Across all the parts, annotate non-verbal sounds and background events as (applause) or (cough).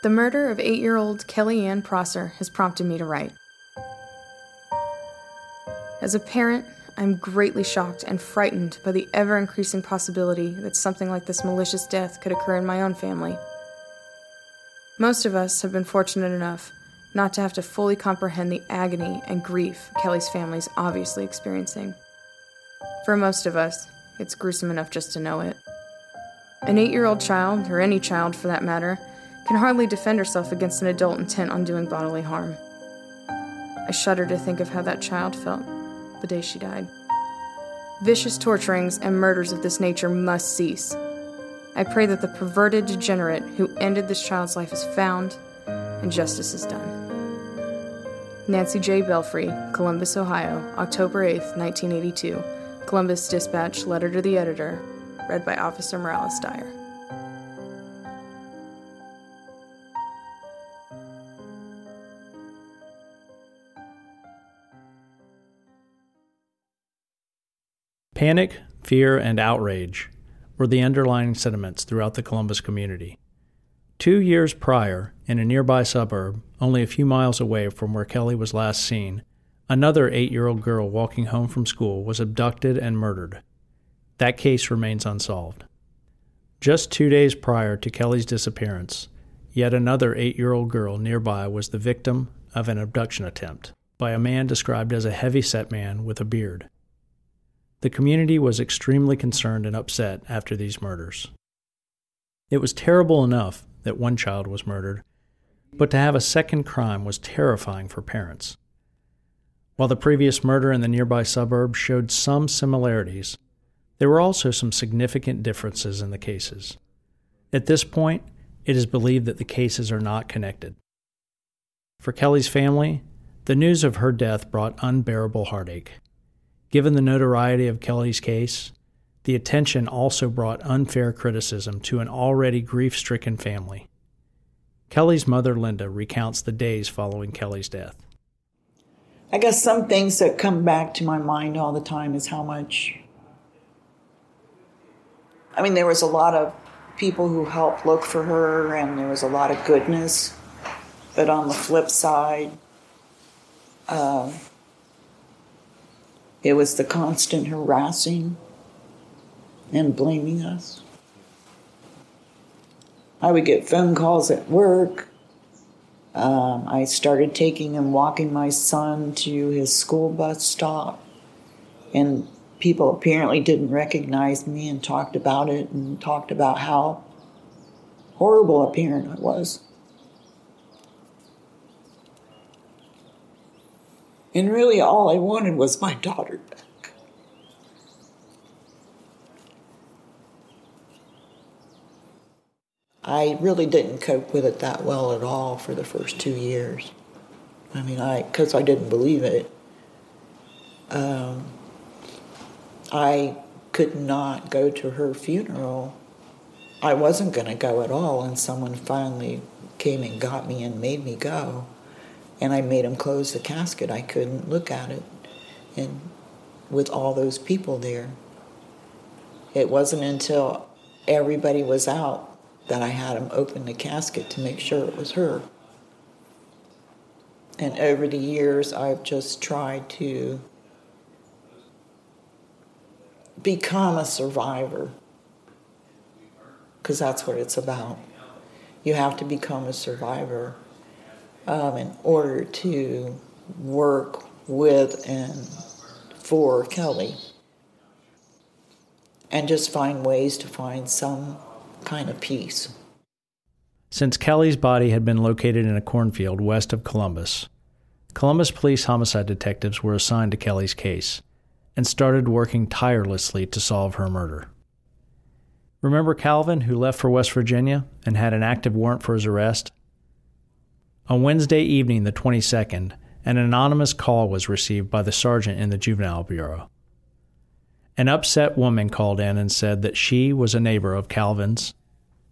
The murder of eight year old Kelly Ann Prosser has prompted me to write. As a parent, I'm greatly shocked and frightened by the ever increasing possibility that something like this malicious death could occur in my own family. Most of us have been fortunate enough not to have to fully comprehend the agony and grief Kelly's family is obviously experiencing. For most of us, it's gruesome enough just to know it. An eight year old child, or any child for that matter, can hardly defend herself against an adult intent on doing bodily harm. I shudder to think of how that child felt the day she died. Vicious torturings and murders of this nature must cease. I pray that the perverted degenerate who ended this child's life is found and justice is done. Nancy J. Belfry, Columbus, Ohio, October 8, 1982. Columbus Dispatch, letter to the editor, read by Officer Morales Dyer. Panic, fear, and outrage were the underlying sentiments throughout the Columbus community. Two years prior, in a nearby suburb, only a few miles away from where Kelly was last seen, another eight year old girl walking home from school was abducted and murdered. That case remains unsolved. Just two days prior to Kelly's disappearance, yet another eight year old girl nearby was the victim of an abduction attempt by a man described as a heavy set man with a beard. The community was extremely concerned and upset after these murders. It was terrible enough that one child was murdered, but to have a second crime was terrifying for parents. While the previous murder in the nearby suburb showed some similarities, there were also some significant differences in the cases. At this point, it is believed that the cases are not connected. For Kelly's family, the news of her death brought unbearable heartache. Given the notoriety of Kelly's case, the attention also brought unfair criticism to an already grief stricken family. Kelly's mother, Linda, recounts the days following Kelly's death. I guess some things that come back to my mind all the time is how much. I mean, there was a lot of people who helped look for her, and there was a lot of goodness. But on the flip side, uh, it was the constant harassing and blaming us. I would get phone calls at work. Um, I started taking and walking my son to his school bus stop, and people apparently didn't recognize me and talked about it and talked about how horrible a parent I was. And really, all I wanted was my daughter back. I really didn't cope with it that well at all for the first two years. I mean, I because I didn't believe it. Um, I could not go to her funeral. I wasn't going to go at all, and someone finally came and got me and made me go and I made him close the casket. I couldn't look at it, and with all those people there, it wasn't until everybody was out that I had him open the casket to make sure it was her. And over the years, I've just tried to become a survivor because that's what it's about. You have to become a survivor um, in order to work with and for Kelly and just find ways to find some kind of peace. Since Kelly's body had been located in a cornfield west of Columbus, Columbus police homicide detectives were assigned to Kelly's case and started working tirelessly to solve her murder. Remember Calvin, who left for West Virginia and had an active warrant for his arrest? On Wednesday evening, the 22nd, an anonymous call was received by the sergeant in the Juvenile Bureau. An upset woman called in and said that she was a neighbor of Calvin's,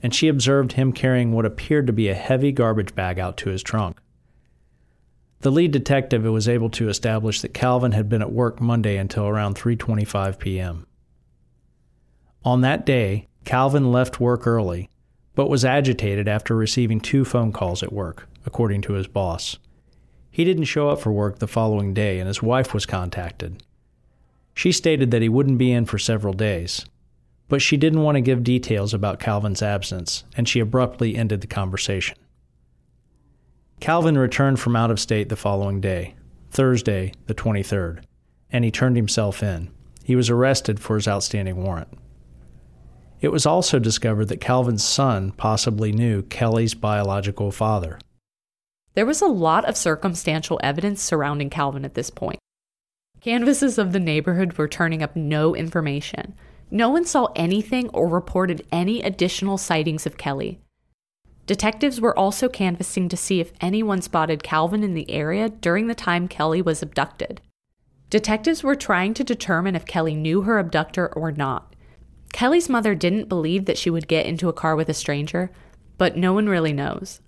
and she observed him carrying what appeared to be a heavy garbage bag out to his trunk. The lead detective was able to establish that Calvin had been at work Monday until around 3:25 p.m. On that day, Calvin left work early but was agitated after receiving two phone calls at work, according to his boss. He didn't show up for work the following day, and his wife was contacted. She stated that he wouldn't be in for several days, but she didn't want to give details about Calvin's absence, and she abruptly ended the conversation. Calvin returned from out of state the following day, Thursday, the 23rd, and he turned himself in. He was arrested for his outstanding warrant. It was also discovered that Calvin's son possibly knew Kelly's biological father. There was a lot of circumstantial evidence surrounding Calvin at this point. Canvases of the neighborhood were turning up no information. No one saw anything or reported any additional sightings of Kelly. Detectives were also canvassing to see if anyone spotted Calvin in the area during the time Kelly was abducted. Detectives were trying to determine if Kelly knew her abductor or not. Kelly's mother didn't believe that she would get into a car with a stranger, but no one really knows.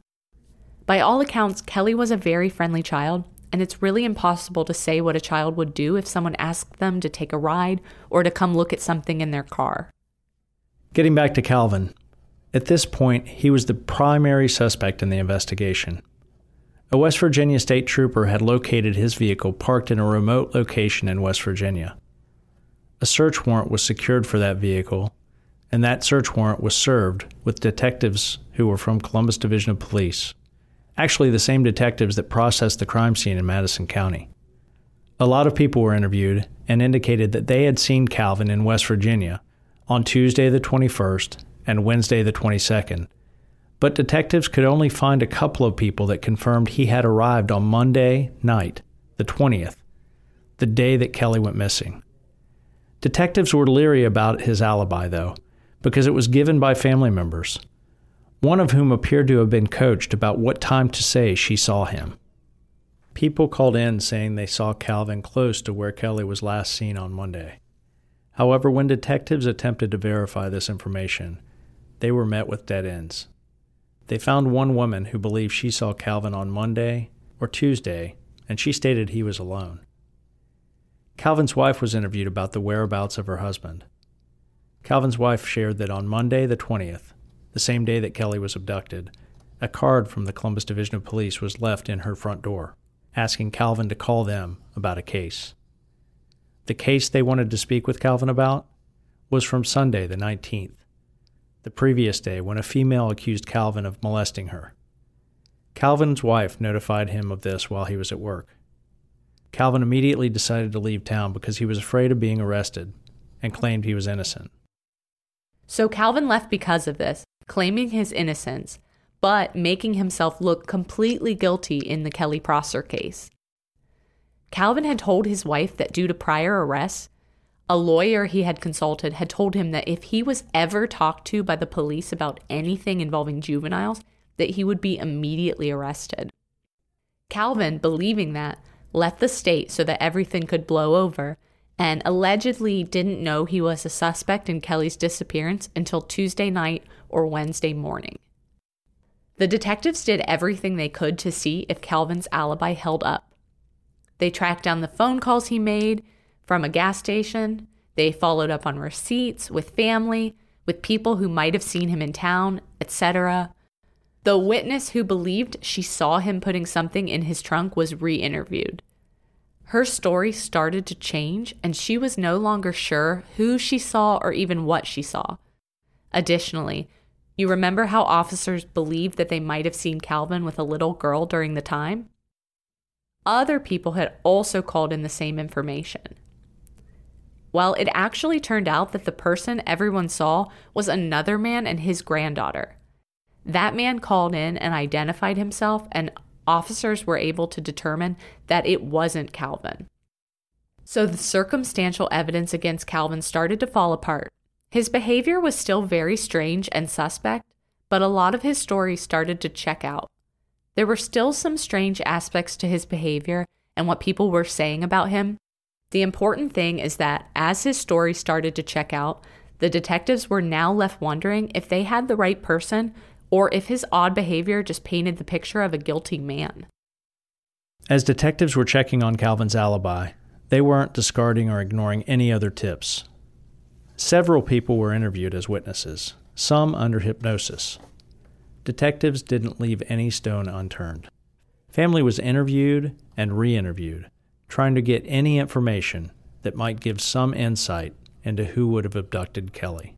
By all accounts, Kelly was a very friendly child, and it's really impossible to say what a child would do if someone asked them to take a ride or to come look at something in their car. Getting back to Calvin, at this point, he was the primary suspect in the investigation. A West Virginia state trooper had located his vehicle parked in a remote location in West Virginia. A search warrant was secured for that vehicle, and that search warrant was served with detectives who were from Columbus Division of Police actually the same detectives that processed the crime scene in Madison County. A lot of people were interviewed and indicated that they had seen Calvin in West Virginia on Tuesday the 21st and Wednesday the 22nd, but detectives could only find a couple of people that confirmed he had arrived on Monday night, the 20th, the day that Kelly went missing. Detectives were leery about his alibi, though, because it was given by family members one of whom appeared to have been coached about what time to say she saw him. People called in saying they saw Calvin close to where Kelly was last seen on Monday. However, when detectives attempted to verify this information, they were met with dead ends. They found one woman who believed she saw Calvin on Monday or Tuesday, and she stated he was alone. Calvin's wife was interviewed about the whereabouts of her husband. Calvin's wife shared that on Monday, the 20th, the same day that Kelly was abducted, a card from the Columbus Division of Police was left in her front door, asking Calvin to call them about a case. The case they wanted to speak with Calvin about was from Sunday, the 19th, the previous day when a female accused Calvin of molesting her. Calvin's wife notified him of this while he was at work. Calvin immediately decided to leave town because he was afraid of being arrested and claimed he was innocent. So Calvin left because of this, claiming his innocence, but making himself look completely guilty in the Kelly Prosser case. Calvin had told his wife that due to prior arrests, a lawyer he had consulted had told him that if he was ever talked to by the police about anything involving juveniles, that he would be immediately arrested. Calvin, believing that, left the state so that everything could blow over and allegedly didn't know he was a suspect in Kelly's disappearance until Tuesday night or Wednesday morning. The detectives did everything they could to see if Calvin's alibi held up. They tracked down the phone calls he made from a gas station. They followed up on receipts with family, with people who might have seen him in town, etc. The witness who believed she saw him putting something in his trunk was re interviewed. Her story started to change, and she was no longer sure who she saw or even what she saw. Additionally, you remember how officers believed that they might have seen Calvin with a little girl during the time? Other people had also called in the same information. Well, it actually turned out that the person everyone saw was another man and his granddaughter. That man called in and identified himself, and officers were able to determine that it wasn't Calvin. So the circumstantial evidence against Calvin started to fall apart. His behavior was still very strange and suspect, but a lot of his story started to check out. There were still some strange aspects to his behavior and what people were saying about him. The important thing is that as his story started to check out, the detectives were now left wondering if they had the right person or if his odd behavior just painted the picture of a guilty man. As detectives were checking on Calvin's alibi, they weren't discarding or ignoring any other tips. Several people were interviewed as witnesses, some under hypnosis. detectives didn't leave any stone unturned. Family was interviewed and re interviewed, trying to get any information that might give some insight into who would have abducted Kelly.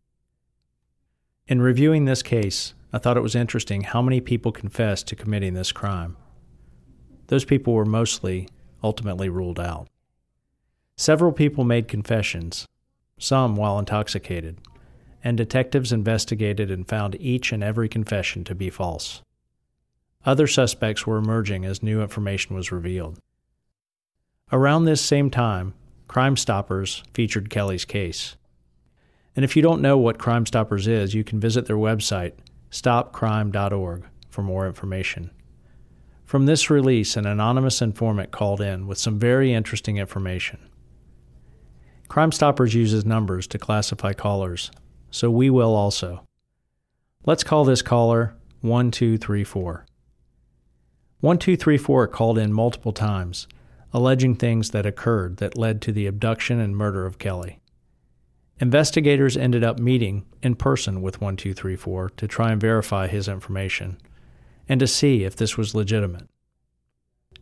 In reviewing this case, I thought it was interesting how many people confessed to committing this crime. Those people were mostly ultimately ruled out. Several people made confessions, some while intoxicated, and detectives investigated and found each and every confession to be false. Other suspects were emerging as new information was revealed. Around this same time, Crime Stoppers featured Kelly's case. And if you don't know what Crime Stoppers is, you can visit their website, stopcrime.org, for more information. From this release, an anonymous informant called in with some very interesting information. Crime Stoppers uses numbers to classify callers, so we will also. Let's call this caller 1234. 1234 called in multiple times alleging things that occurred that led to the abduction and murder of Kelly. Investigators ended up meeting in person with 1234 to try and verify his information and to see if this was legitimate.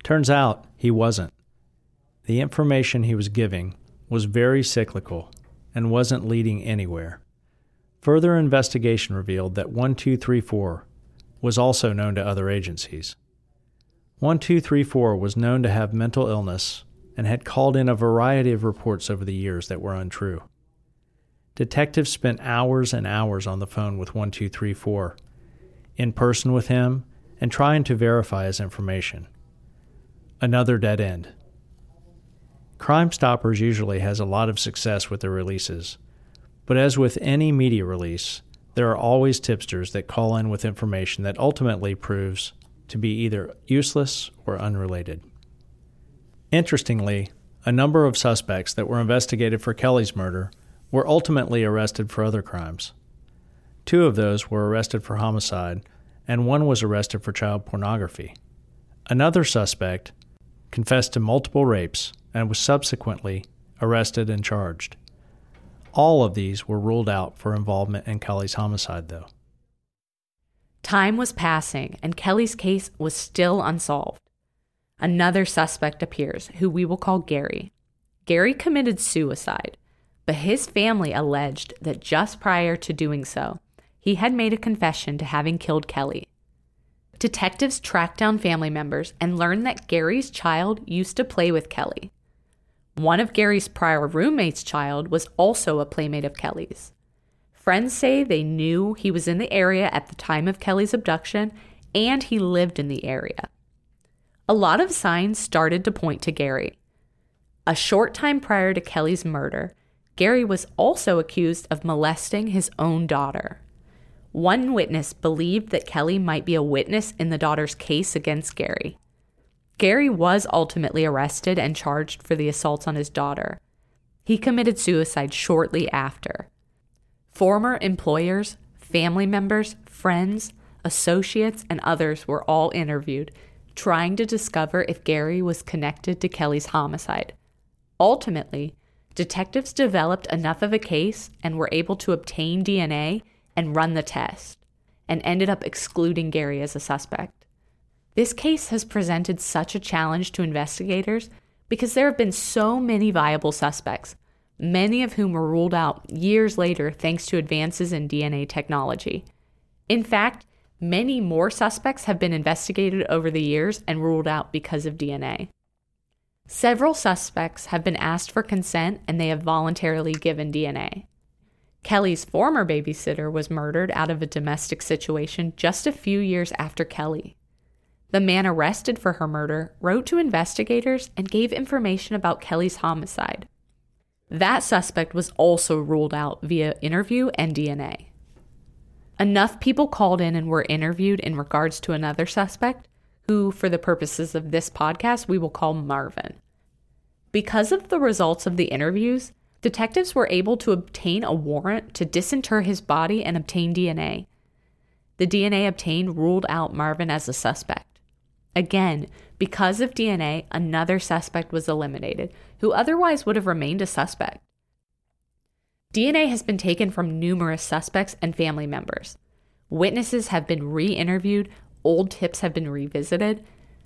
Turns out he wasn't. The information he was giving was very cyclical and wasn't leading anywhere. Further investigation revealed that 1234 was also known to other agencies. 1234 was known to have mental illness and had called in a variety of reports over the years that were untrue. Detectives spent hours and hours on the phone with 1234, in person with him, and trying to verify his information. Another dead end. Crime Stoppers usually has a lot of success with their releases, but as with any media release, there are always tipsters that call in with information that ultimately proves to be either useless or unrelated. Interestingly, a number of suspects that were investigated for Kelly's murder were ultimately arrested for other crimes. Two of those were arrested for homicide, and one was arrested for child pornography. Another suspect confessed to multiple rapes and was subsequently arrested and charged. All of these were ruled out for involvement in Kelly's homicide, though. Time was passing, and Kelly's case was still unsolved. Another suspect appears, who we will call Gary. Gary committed suicide, but his family alleged that just prior to doing so, he had made a confession to having killed Kelly. Detectives tracked down family members and learned that Gary's child used to play with Kelly. One of Gary's prior roommate's child was also a playmate of Kelly's. Friends say they knew he was in the area at the time of Kelly's abduction and he lived in the area. A lot of signs started to point to Gary. A short time prior to Kelly's murder, Gary was also accused of molesting his own daughter. One witness believed that Kelly might be a witness in the daughter's case against Gary. Gary was ultimately arrested and charged for the assaults on his daughter. He committed suicide shortly after. Former employers, family members, friends, associates, and others were all interviewed, trying to discover if Gary was connected to Kelly's homicide. Ultimately, detectives developed enough of a case and were able to obtain DNA and run the test, and ended up excluding Gary as a suspect. This case has presented such a challenge to investigators because there have been so many viable suspects many of whom were ruled out years later thanks to advances in DNA technology. In fact, many more suspects have been investigated over the years and ruled out because of DNA. Several suspects have been asked for consent and they have voluntarily given DNA. Kelly's former babysitter was murdered out of a domestic situation just a few years after Kelly. The man arrested for her murder wrote to investigators and gave information about Kelly's homicide. That suspect was also ruled out via interview and DNA. Enough people called in and were interviewed in regards to another suspect, who, for the purposes of this podcast, we will call Marvin. Because of the results of the interviews, detectives were able to obtain a warrant to disinter his body and obtain DNA. The DNA obtained ruled out Marvin as a suspect. Again, because of DNA, another suspect was eliminated, who otherwise would have remained a suspect. DNA has been taken from numerous suspects and family members. Witnesses have been re interviewed, old tips have been revisited.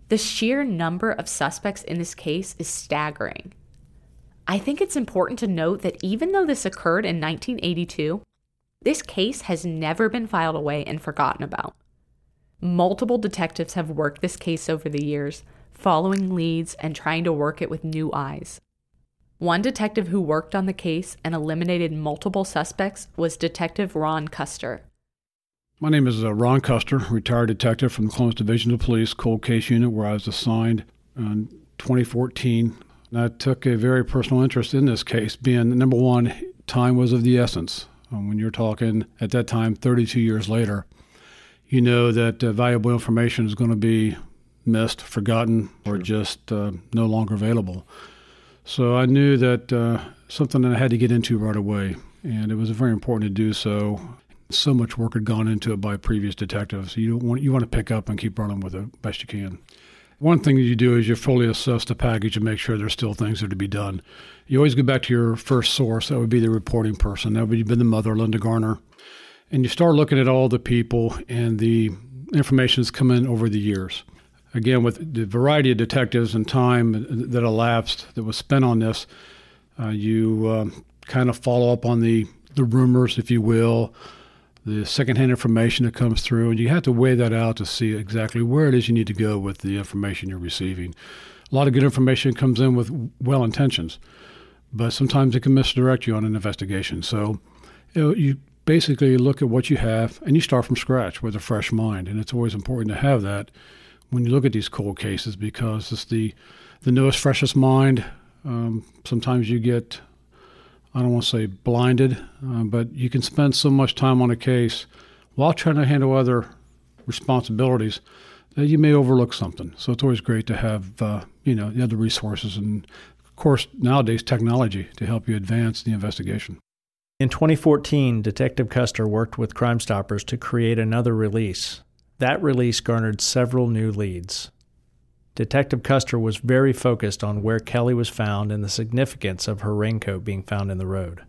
The sheer number of suspects in this case is staggering. I think it's important to note that even though this occurred in 1982, this case has never been filed away and forgotten about. Multiple detectives have worked this case over the years, following leads and trying to work it with new eyes. One detective who worked on the case and eliminated multiple suspects was Detective Ron Custer. My name is uh, Ron Custer, retired detective from the Columbus Division of Police Cold Case Unit, where I was assigned in 2014 I took a very personal interest in this case, being number one, time was of the essence. Um, when you're talking at that time, 32 years later, you know that uh, valuable information is going to be missed, forgotten, or just uh, no longer available. So I knew that uh, something that I had to get into right away, and it was very important to do so. So much work had gone into it by previous detectives. You want you want to pick up and keep running with it best you can. One thing that you do is you fully assess the package and make sure there's still things that are to be done. You always go back to your first source. That would be the reporting person. That would have been the mother, Linda Garner. And you start looking at all the people and the information that's come in over the years. Again, with the variety of detectives and time that elapsed that was spent on this, uh, you uh, kind of follow up on the, the rumors, if you will, the secondhand information that comes through, and you have to weigh that out to see exactly where it is you need to go with the information you're receiving. A lot of good information comes in with well intentions, but sometimes it can misdirect you on an investigation. So you, know, you basically look at what you have and you start from scratch with a fresh mind, and it's always important to have that when you look at these cold cases because it's the the newest, freshest mind. Um, sometimes you get I don't want to say blinded, uh, but you can spend so much time on a case while trying to handle other responsibilities that you may overlook something. So it's always great to have uh, you know the other resources and of course nowadays technology to help you advance the investigation. In 2014, Detective Custer worked with Crime Stoppers to create another release. That release garnered several new leads. Detective Custer was very focused on where Kelly was found and the significance of her raincoat being found in the road.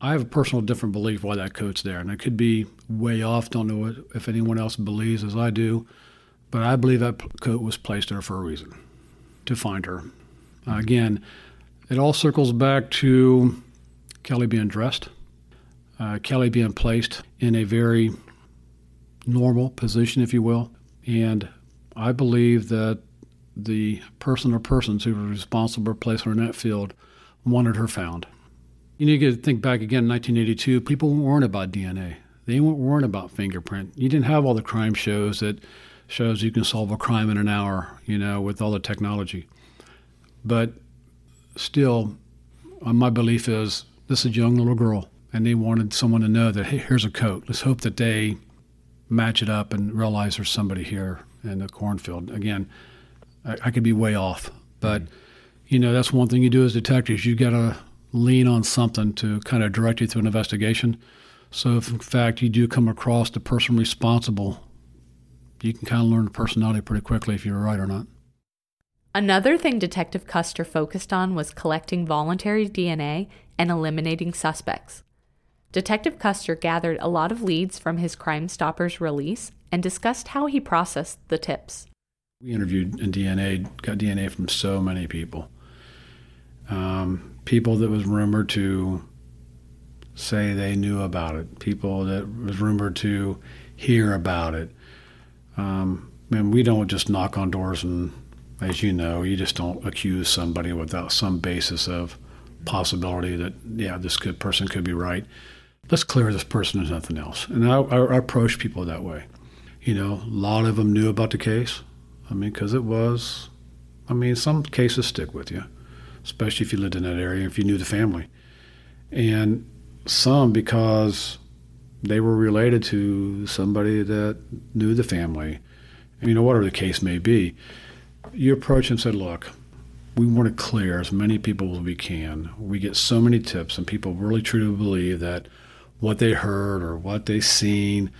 I have a personal different belief why that coat's there, and it could be way off. Don't know if anyone else believes as I do, but I believe that coat was placed there for a reason to find her. Uh, again, it all circles back to Kelly being dressed, uh, Kelly being placed in a very normal position, if you will, and I believe that the person or persons who were responsible for placing her in that field wanted her found. You need to think back again in 1982, people weren't about DNA. They weren't worrying about fingerprint. You didn't have all the crime shows that shows you can solve a crime in an hour, you know, with all the technology. But still, uh, my belief is this is a young little girl, and they wanted someone to know that, hey, here's a coat. Let's hope that they match it up and realize there's somebody here in the cornfield. Again, I, I could be way off, but you know that's one thing you do as detectives. You got to lean on something to kind of direct you through an investigation. So if in fact you do come across the person responsible, you can kind of learn the personality pretty quickly if you're right or not. Another thing Detective Custer focused on was collecting voluntary DNA and eliminating suspects. Detective Custer gathered a lot of leads from his Crime Stoppers release and discussed how he processed the tips. We interviewed and DNA, got DNA from so many people. Um, people that was rumored to say they knew about it, people that was rumored to hear about it. Um, and we don't just knock on doors and, as you know, you just don't accuse somebody without some basis of possibility that, yeah, this good person could be right. Let's clear this person as nothing else. And I, I approach people that way. You know, a lot of them knew about the case. I mean, because it was, I mean, some cases stick with you, especially if you lived in that area, if you knew the family. And some because they were related to somebody that knew the family. You know, whatever the case may be, you approach and said, look, we want to clear as many people as we can. We get so many tips, and people really truly believe that what they heard or what they seen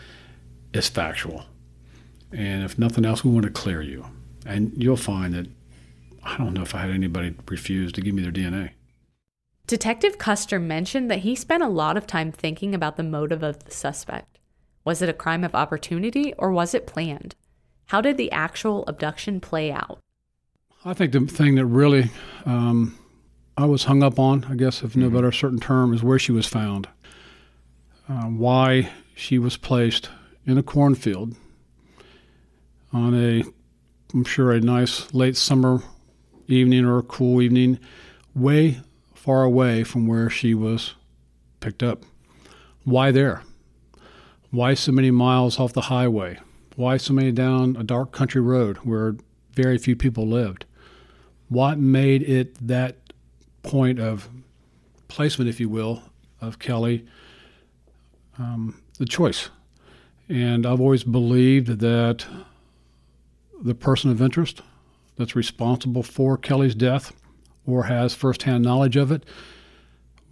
is factual. And if nothing else, we want to clear you. And you'll find that I don't know if I had anybody refuse to give me their DNA. Detective Custer mentioned that he spent a lot of time thinking about the motive of the suspect. Was it a crime of opportunity or was it planned? How did the actual abduction play out? I think the thing that really um, I was hung up on, I guess, if no Mm-hmm. better certain term, is where she was found. Uh, why she was placed in a cornfield on a, I'm sure, a nice late summer evening or a cool evening, way far away from where she was picked up. Why there? Why so many miles off the highway? Why so many down a dark country road where very few people lived? What made it that point of placement, if you will, of Kelly um, the choice? And I've always believed that the person of interest that's responsible for Kelly's death or has firsthand knowledge of it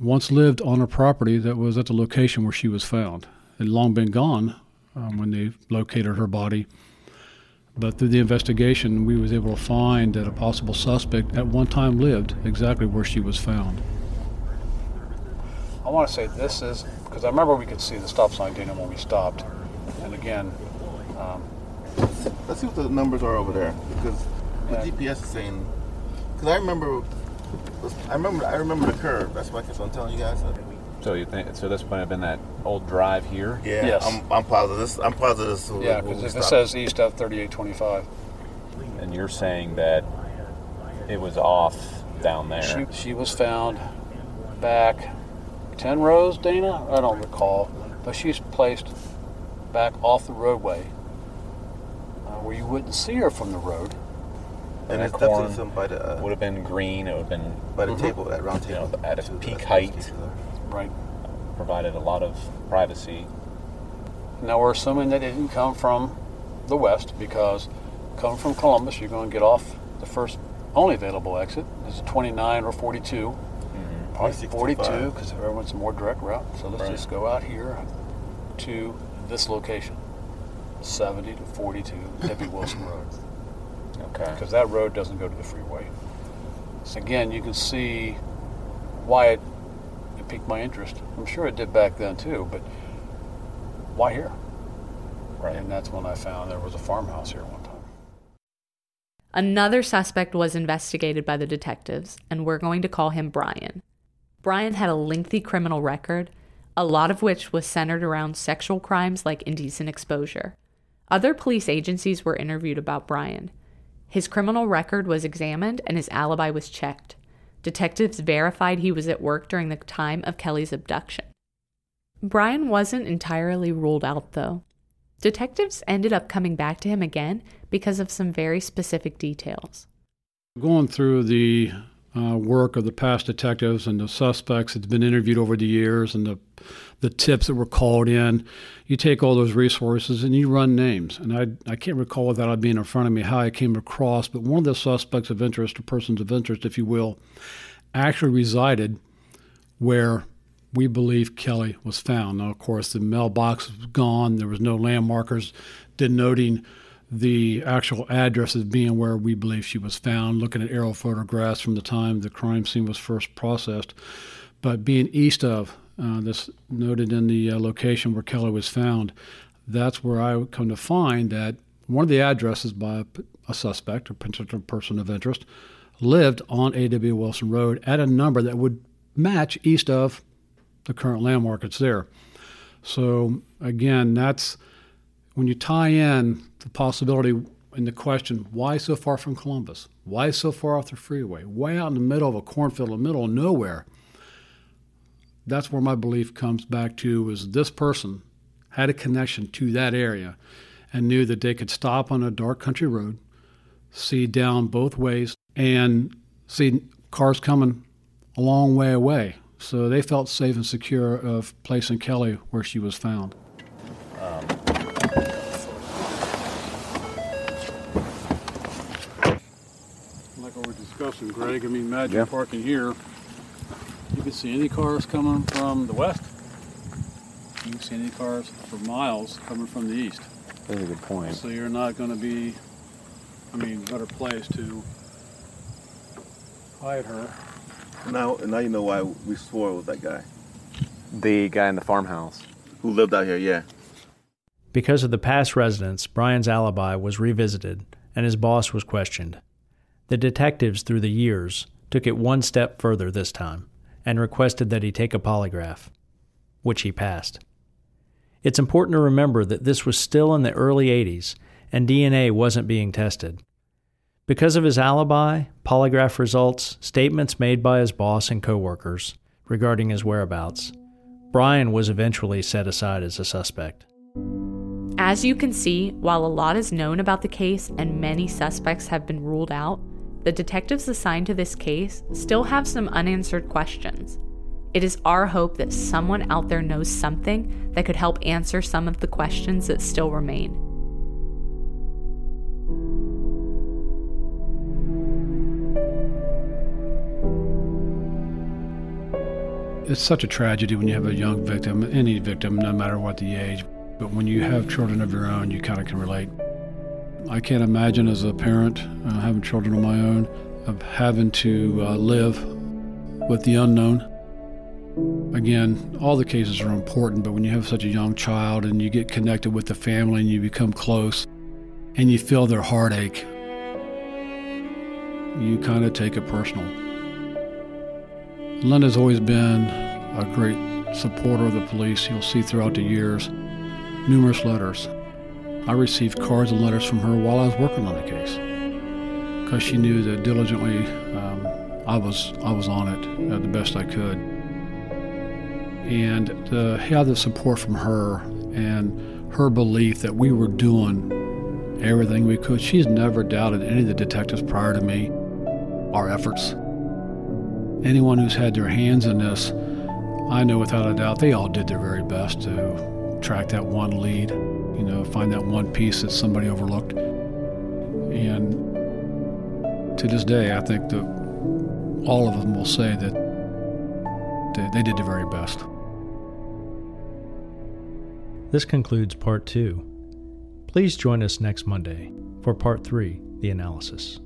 once lived on a property that was at the location where she was found. It had long been gone um, when they located her body. But through the investigation, we was able to find that a possible suspect at one time lived exactly where she was found. I want to say this is because I remember we could see the stop sign, Dana, when we stopped. And again, um, Let's see what the numbers are over there because the Yeah. GPS is saying. Because I remember, I remember, I remember the curve. That's why I kept on telling you guys. So you think so? This might have been that old drive here. Yeah, Yes. I'm, I'm positive. This, I'm positive. This is yeah, because this stopped. says east of 3825. And you're saying that it was off down there. She, she was found back 10 rows, Dana? I don't recall. But she's placed back off the roadway where you wouldn't see her from the road. and that it's definitely some by the uh, would have been green. It would have been by the Mhm. table, that round You know, at a peak height. Right. provided a lot of privacy. Now we're assuming that it didn't come from the west because coming from Columbus, you're going to get off the first only available exit. Is 29 or 42. Probably 65. 42 because everyone's a more direct route. So let's Right. just go out here to this location, 70 to 42 Debbie (laughs) Wilson Road, Okay. because that road doesn't go to the freeway. So again, you can see why it, it piqued my interest. I'm sure it did back then too, but why here? Right. And that's when I found there was a farmhouse here one time. Another suspect was investigated by the detectives, and we're going to call him Brian. Brian had a lengthy criminal record, a lot of which was centered around sexual crimes like indecent exposure. Other police agencies were interviewed about Brian. His criminal record was examined and his alibi was checked. Detectives verified he was at work during the time of Kelly's abduction. Brian wasn't entirely ruled out, though. Detectives ended up coming back to him again because of some very specific details. Going through the uh, work of the past detectives and the suspects that's been interviewed over the years and the the tips that were called in, you take all those resources and you run names. And I I can't recall without it being in front of me how I came across, but one of the suspects of interest or persons of interest, if you will, actually resided where we believe Kelly was found. Now, of course, the mailbox was gone. There was no landmarkers denoting the actual address as being where we believe she was found, looking at aerial photographs from the time the crime scene was first processed. But being east of uh, this noted in the uh, location where Kelly was found, that's where I would come to find that one of the addresses by a, a suspect or potential person of interest lived on A.W. Wilson Road at a number that would match east of the current landmark that's there. So again, that's when you tie in the possibility in the question, why so far from Columbus? Why so far off the freeway? Way out in the middle of a cornfield, in the middle of nowhere. That's where my belief comes back to is this person had a connection to that area and knew that they could stop on a dark country road, see down both ways, and see cars coming a long way away. So they felt safe and secure of placing Kelly where she was found. Like discussing, Greg, I mean, imagine Yeah. parking here. You can see any cars coming from the west. You can see any cars for miles coming from the east. That's a good point. So you're not going to be, I mean, better place to hide her. Now, now you know why we swore with that guy The guy in the farmhouse. who lived out here. Yeah. Because of the past residence, Brian's alibi was revisited and his boss was questioned. The detectives, through the years, took it one step further this time and requested that he take a polygraph, which he passed. It's important to remember that this was still in the early 80s and DNA wasn't being tested. Because of his alibi, polygraph results, statements made by his boss and coworkers regarding his whereabouts, Brian was eventually set aside as a suspect. As you can see, while a lot is known about the case and many suspects have been ruled out, the detectives assigned to this case still have some unanswered questions. It is our hope that someone out there knows something that could help answer some of the questions that still remain. It's such a tragedy when you have a young victim, any victim, no matter what the age. But when you have children of your own, you kind of can relate. I can't imagine as a parent uh, having children of my own of having to uh, live with the unknown. Again, all the cases are important, but when you have such a young child and you get connected with the family and you become close and you feel their heartache, you kind of take it personal. Linda's always been a great supporter of the police. You'll see throughout the years numerous letters. I received cards and letters from her while I was working on the case because she knew that diligently um, I was I was on it uh, the best I could. And to have the support from her and her belief that we were doing everything we could, she's never doubted any of the detectives prior to me, our efforts. Anyone who's had their hands in this, I know without a doubt they all did their very best to track that one lead, you know, find that one piece that somebody overlooked. And to this day, I think that all of them will say that they, they did their very best. This concludes part two. Please join us next Monday for part three the analysis.